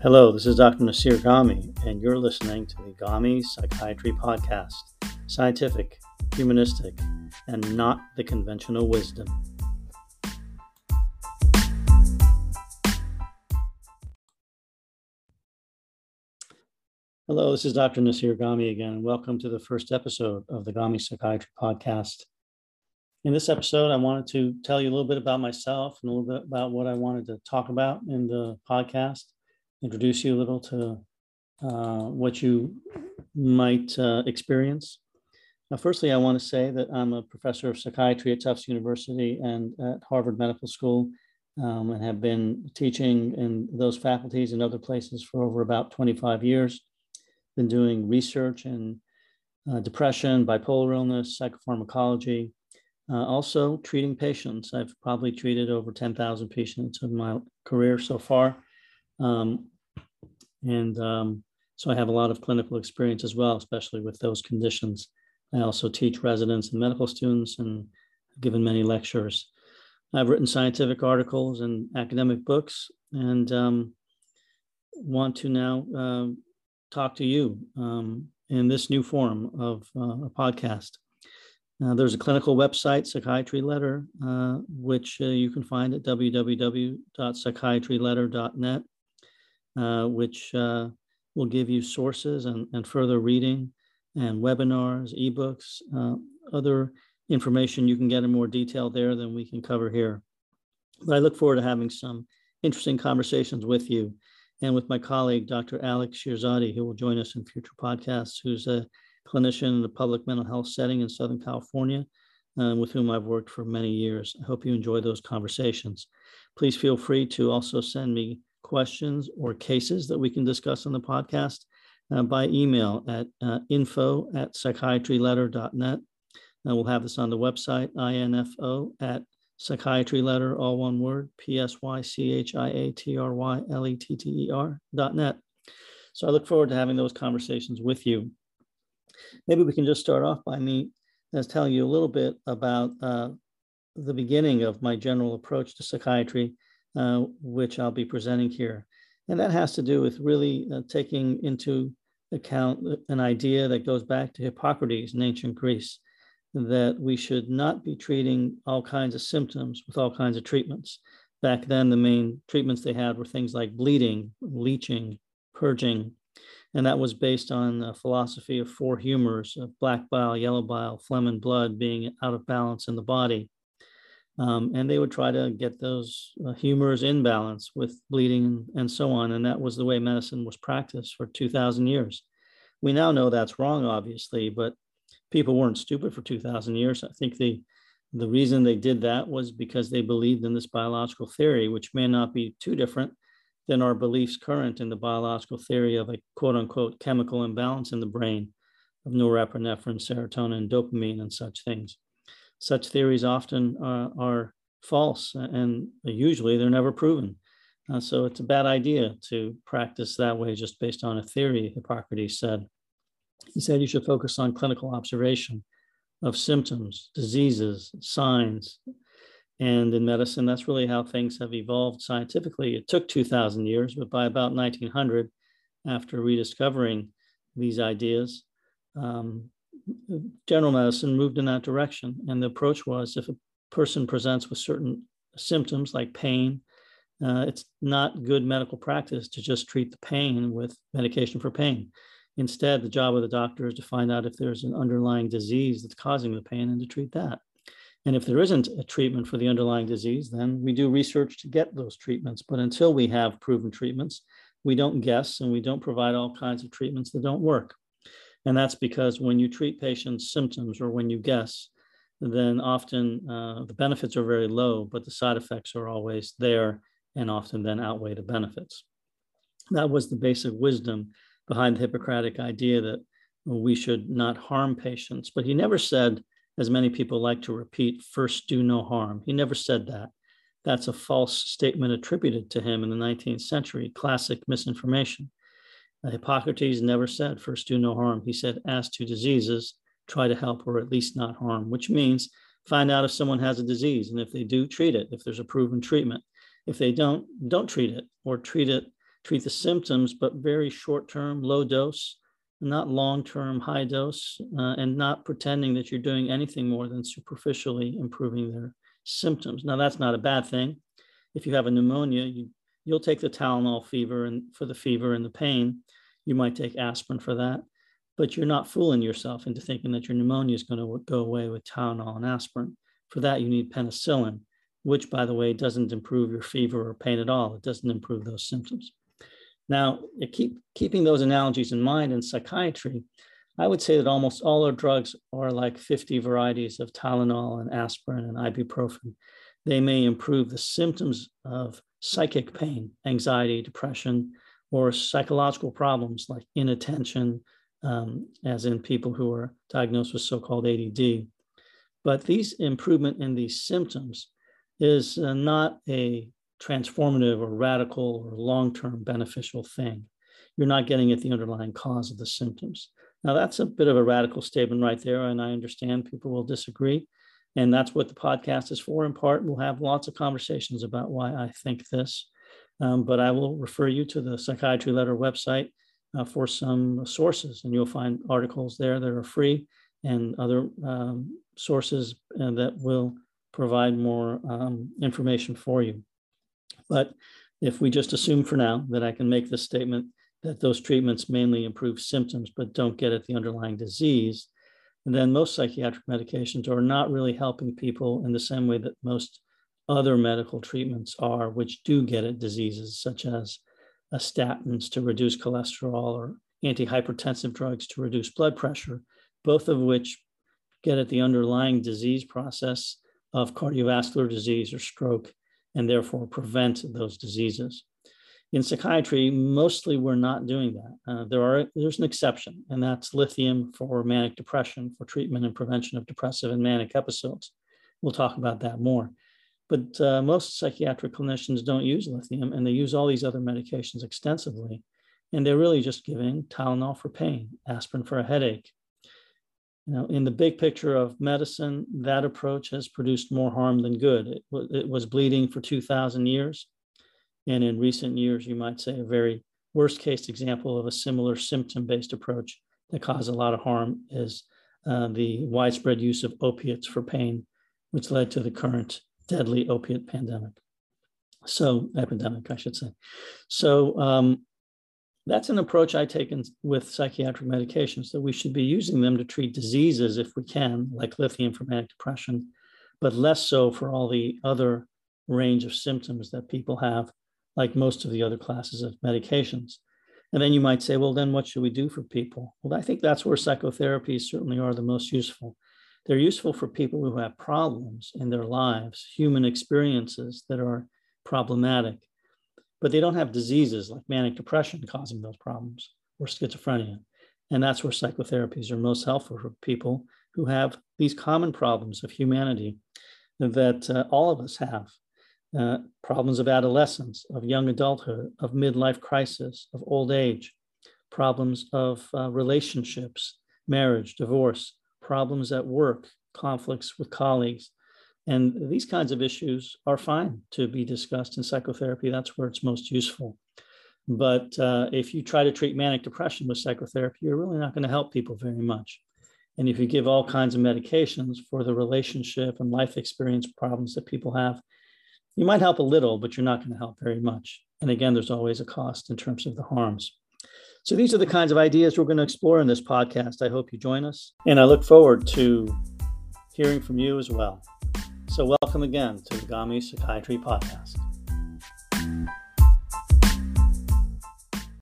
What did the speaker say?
Hello, this is Dr. Nassir Ghaemi, and you're listening to the Ghaemi Psychiatry Podcast scientific, humanistic, and not the conventional wisdom. Hello, this is Dr. Nassir Ghaemi again, and welcome to the first episode of the Ghaemi Psychiatry Podcast. In this episode, I wanted to tell you a little bit about myself and a little bit about what I wanted to talk about in the podcast, introduce you a little to uh, what you might uh, experience. Now, firstly, I want to say that I'm a professor of psychiatry at Tufts University and at Harvard Medical School, um, and have been teaching in those faculties and other places for over about 25 years. Been doing research in uh, depression, bipolar illness, psychopharmacology, uh, also, treating patients. I've probably treated over 10,000 patients in my career so far. Um, and um, so I have a lot of clinical experience as well, especially with those conditions. I also teach residents and medical students and have given many lectures. I've written scientific articles and academic books and um, want to now uh, talk to you um, in this new form of uh, a podcast. Uh, there's a clinical website, Psychiatry Letter, uh, which uh, you can find at www.psychiatryletter.net, which uh, will give you sources and, and further reading and webinars, ebooks, uh, other information you can get in more detail there than we can cover here. But I look forward to having some interesting conversations with you and with my colleague, Dr. Alex Shirzadi, who will join us in future podcasts, who's a clinician in the public mental health setting in Southern California, uh, with whom I've worked for many years. I hope you enjoy those conversations. Please feel free to also send me questions or cases that we can discuss on the podcast uh, by email at uh, info at psychiatryletter.net. And we'll have this on the website, info at psychiatryletter, all one word, P S Y C H I A T R Y L E T T E R dot net. So I look forward to having those conversations with you. Maybe we can just start off by me as telling you a little bit about uh, the beginning of my general approach to psychiatry, uh, which I'll be presenting here. And that has to do with really uh, taking into account an idea that goes back to Hippocrates in ancient Greece that we should not be treating all kinds of symptoms with all kinds of treatments. Back then, the main treatments they had were things like bleeding, leeching, purging, and that was based on the philosophy of four humors of black bile, yellow bile, phlegm, and blood being out of balance in the body. Um, and they would try to get those uh, humors in balance with bleeding and so on. And that was the way medicine was practiced for 2,000 years. We now know that's wrong, obviously, but people weren't stupid for 2,000 years. I think the the reason they did that was because they believed in this biological theory, which may not be too different than our beliefs current in the biological theory of a quote unquote chemical imbalance in the brain of norepinephrine, serotonin, dopamine, and such things. Such theories often uh, are false and usually they're never proven. Uh, so it's a bad idea to practice that way just based on a theory, Hippocrates said. He said you should focus on clinical observation of symptoms, diseases, signs, and in medicine, that's really how things have evolved scientifically. It took 2,000 years, but by about 1900, after rediscovering these ideas, um, general medicine moved in that direction. And the approach was if a person presents with certain symptoms like pain, uh, it's not good medical practice to just treat the pain with medication for pain. Instead, the job of the doctor is to find out if there's an underlying disease that's causing the pain and to treat that. And if there isn't a treatment for the underlying disease, then we do research to get those treatments. But until we have proven treatments, we don't guess and we don't provide all kinds of treatments that don't work. And that's because when you treat patients' symptoms or when you guess, then often uh, the benefits are very low, but the side effects are always there and often then outweigh the benefits. That was the basic wisdom behind the Hippocratic idea that we should not harm patients. But he never said, as many people like to repeat, first do no harm. He never said that. That's a false statement attributed to him in the 19th century, classic misinformation. Hippocrates never said first do no harm. He said, as to diseases, try to help or at least not harm, which means find out if someone has a disease. And if they do, treat it if there's a proven treatment. If they don't, don't treat it or treat it treat the symptoms, but very short term, low dose, not long term, high dose, uh, and not pretending that you're doing anything more than superficially improving their symptoms. Now, that's not a bad thing. If you have a pneumonia, you, you'll take the Tylenol fever and for the fever and the pain. You might take aspirin for that, but you're not fooling yourself into thinking that your pneumonia is going to go away with Tylenol and aspirin. For that, you need penicillin, which, by the way, doesn't improve your fever or pain at all. It doesn't improve those symptoms. Now, keep keeping those analogies in mind in psychiatry, I would say that almost all our drugs are like 50 varieties of Tylenol and aspirin and ibuprofen. They may improve the symptoms of psychic pain, anxiety, depression, or psychological problems like inattention, um, as in people who are diagnosed with so called ADD. But these improvement in these symptoms is uh, not a transformative or radical or long term beneficial thing. You're not getting at the underlying cause of the symptoms. Now, that's a bit of a radical statement right there, and I understand people will disagree. And that's what the podcast is for, in part. We'll have lots of conversations about why I think this. Um, but I will refer you to the Psychiatry Letter website uh, for some sources, and you'll find articles there that are free and other um, sources uh, that will provide more um, information for you. But if we just assume for now that I can make this statement that those treatments mainly improve symptoms but don't get at the underlying disease, then most psychiatric medications are not really helping people in the same way that most other medical treatments are, which do get at diseases such as statins to reduce cholesterol or antihypertensive drugs to reduce blood pressure, both of which get at the underlying disease process of cardiovascular disease or stroke and therefore prevent those diseases. In psychiatry, mostly we're not doing that. Uh, there are there's an exception, and that's lithium for manic depression for treatment and prevention of depressive and manic episodes. We'll talk about that more. But uh, most psychiatric clinicians don't use lithium, and they use all these other medications extensively, and they're really just giving Tylenol for pain, aspirin for a headache, you know, in the big picture of medicine, that approach has produced more harm than good. It, it was bleeding for 2,000 years. And in recent years, you might say a very worst case example of a similar symptom based approach that caused a lot of harm is uh, the widespread use of opiates for pain, which led to the current deadly opiate pandemic. So, epidemic, I should say. So, um, that's an approach I take in, with psychiatric medications that we should be using them to treat diseases if we can, like lithium for manic depression, but less so for all the other range of symptoms that people have, like most of the other classes of medications. And then you might say, well, then what should we do for people? Well, I think that's where psychotherapies certainly are the most useful. They're useful for people who have problems in their lives, human experiences that are problematic but they don't have diseases like manic depression causing those problems or schizophrenia. And that's where psychotherapies are most helpful for people who have these common problems of humanity that uh, all of us have uh, problems of adolescence, of young adulthood, of midlife crisis, of old age, problems of uh, relationships, marriage, divorce, problems at work, conflicts with colleagues, and these kinds of issues are fine to be discussed in psychotherapy. That's where it's most useful. But uh, if you try to treat manic depression with psychotherapy, you're really not going to help people very much. And if you give all kinds of medications for the relationship and life experience problems that people have, you might help a little, but you're not going to help very much. And again, there's always a cost in terms of the harms. So these are the kinds of ideas we're going to explore in this podcast. I hope you join us. And I look forward to hearing from you as well. So, welcome again to the Ghaemi Psychiatry Podcast.